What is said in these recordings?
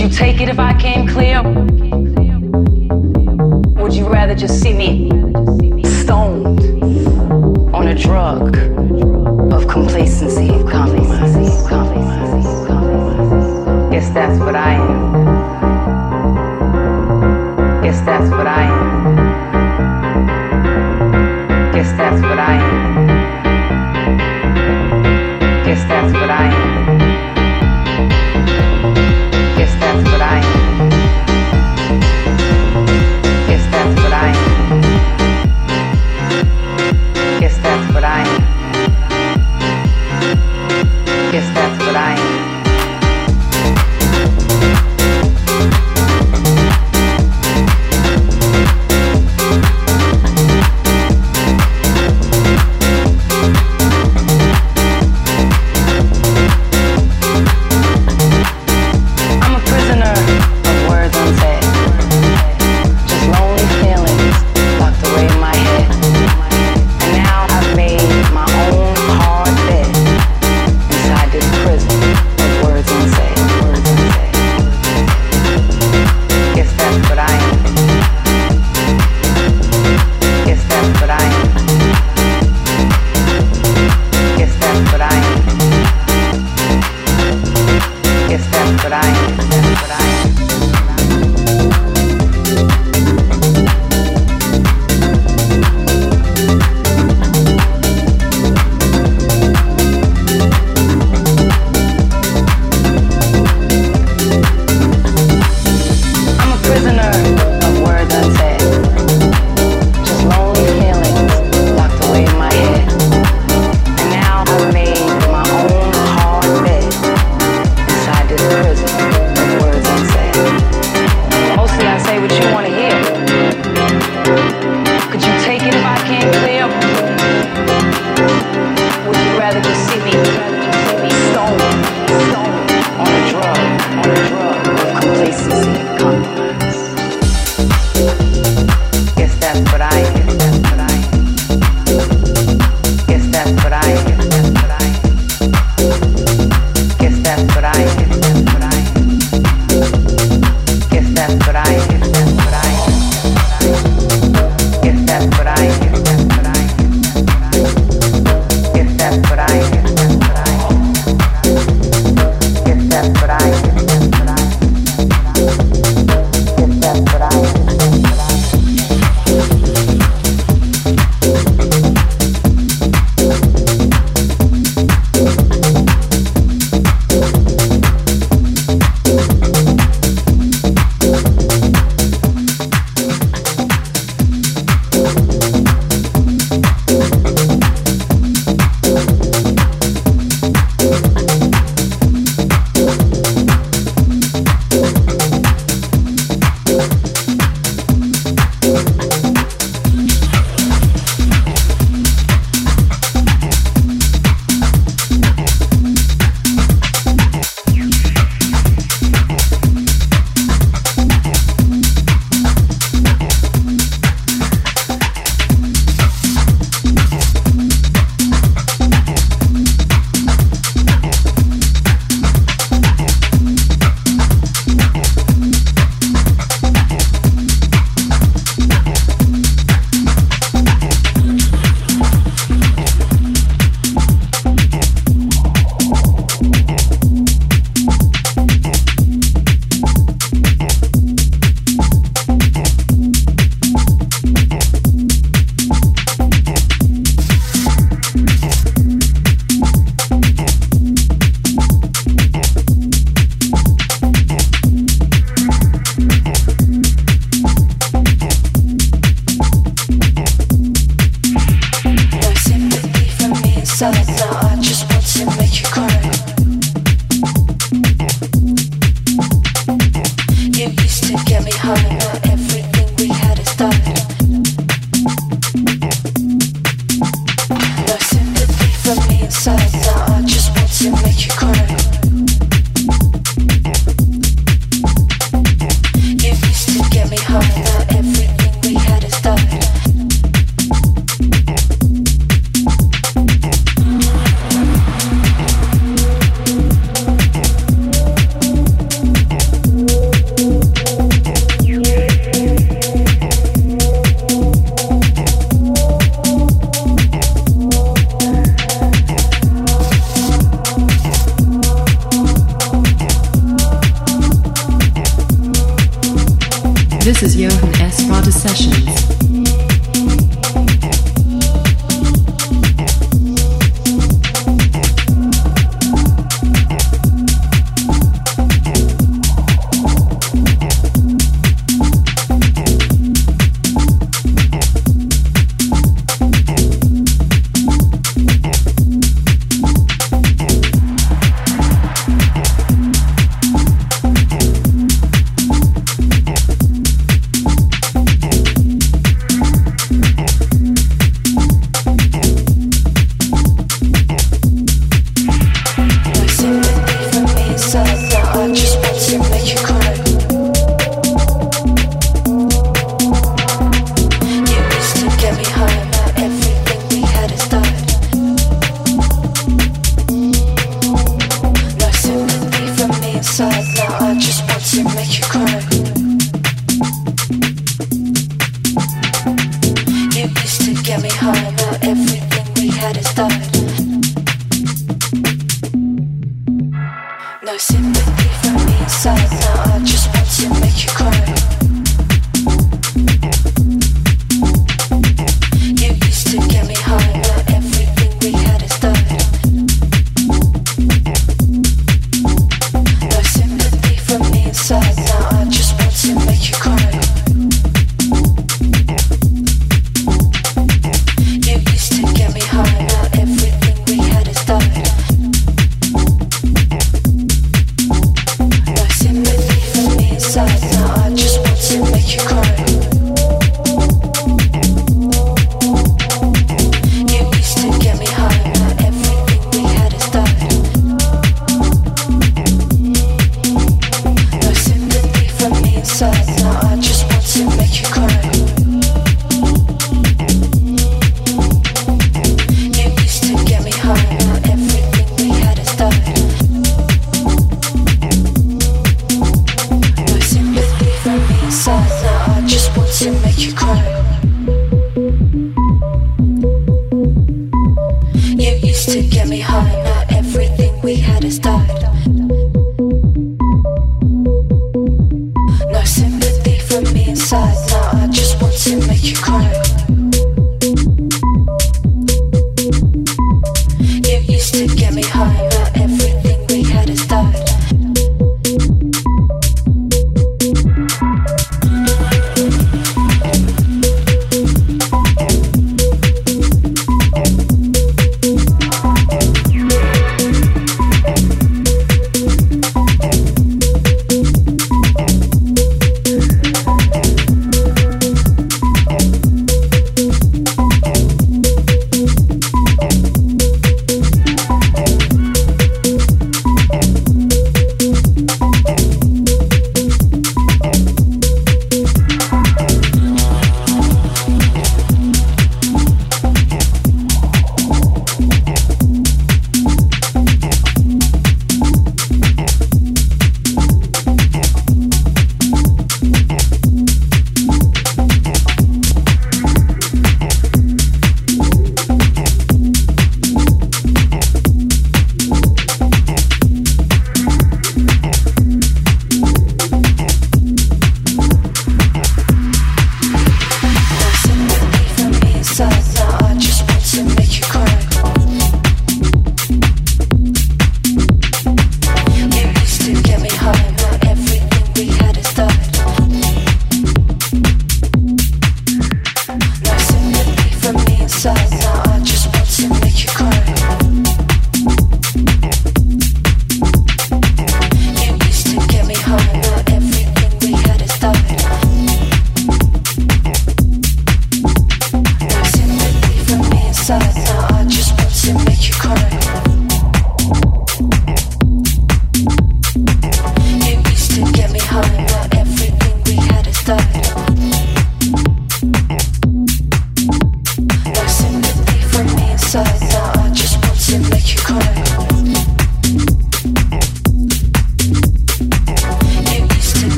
you take it if I came clear? Would you rather just see me stoned on a drug of complacency, of compromise? Guess that's what I am. Guess that's what I am.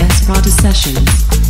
Is Joachim S. Prada Sessions.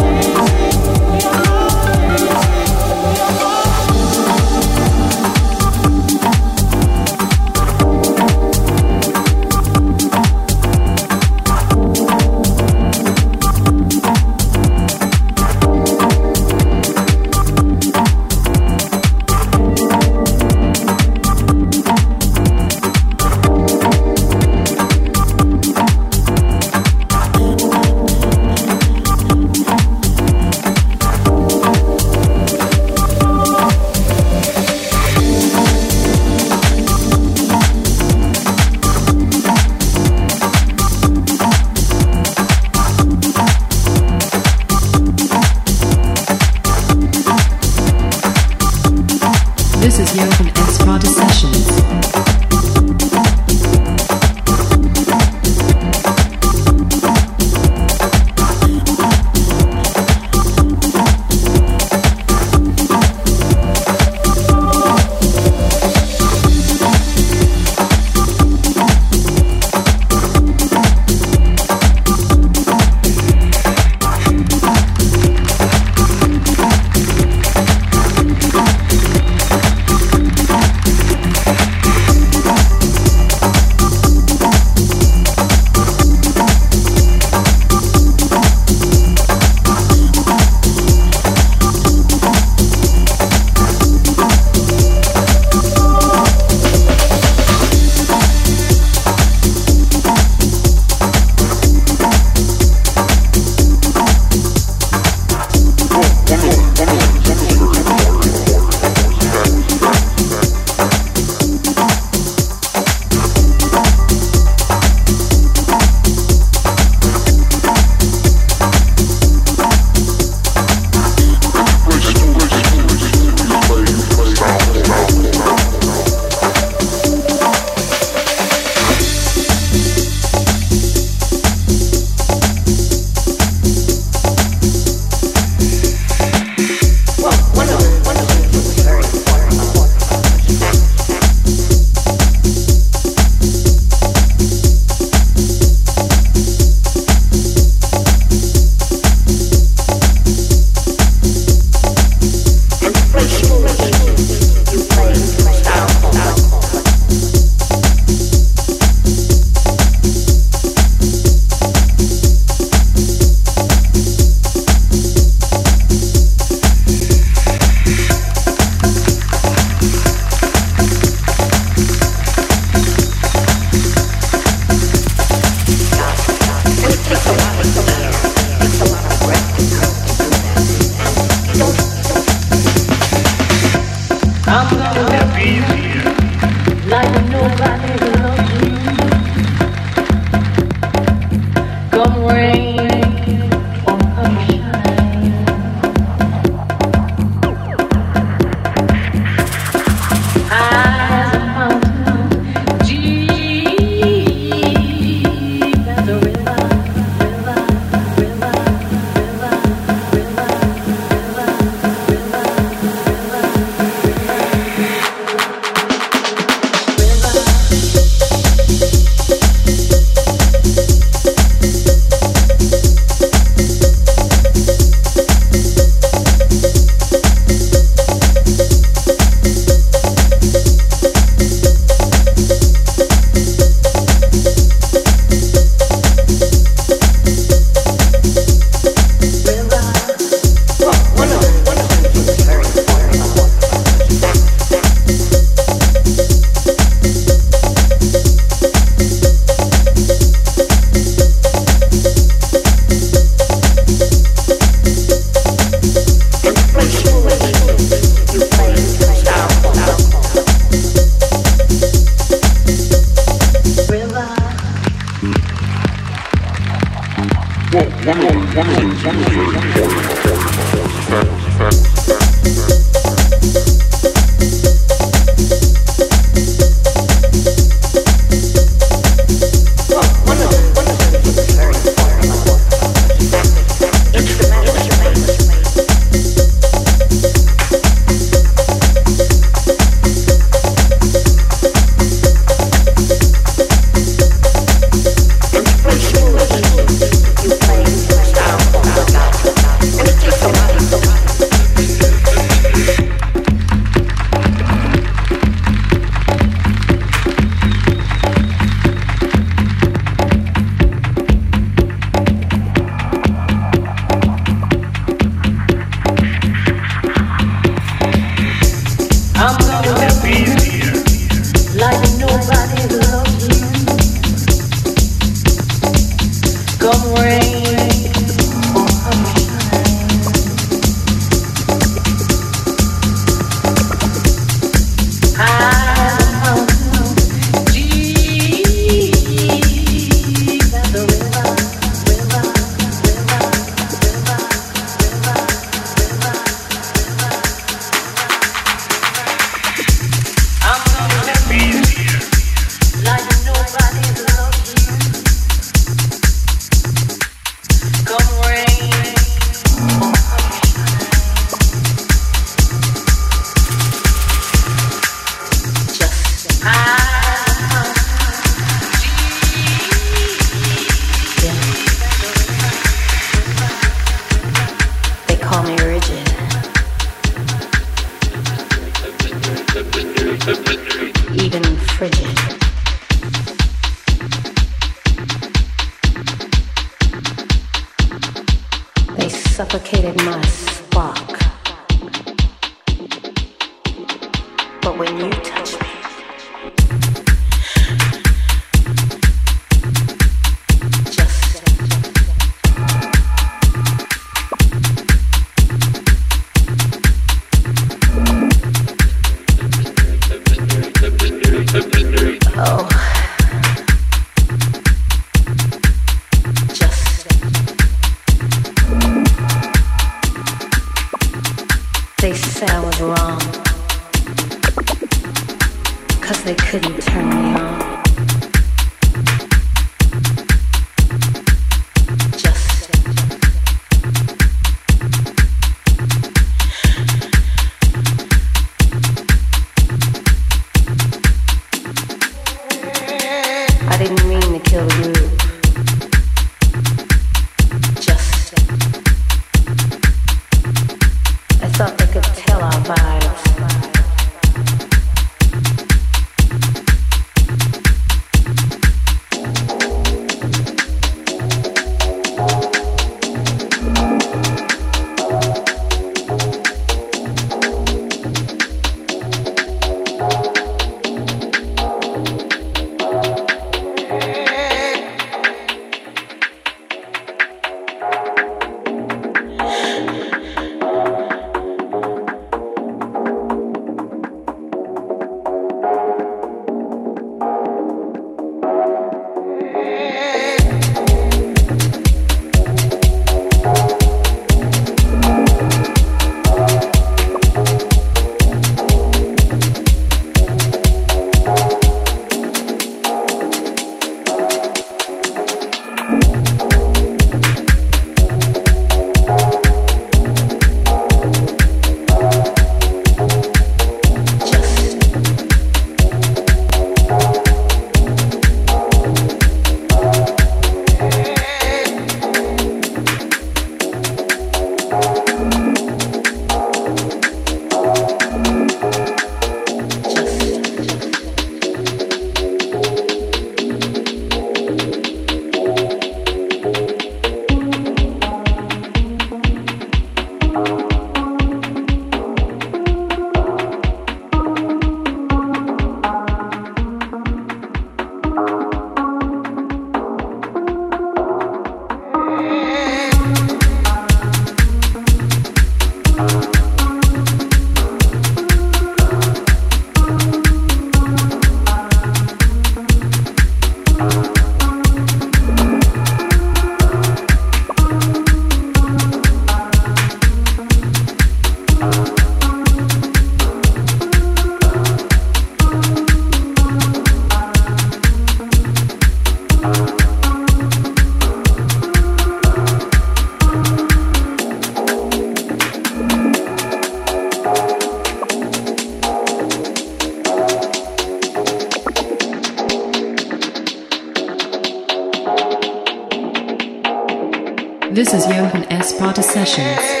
This is Johan S. Party Sessions.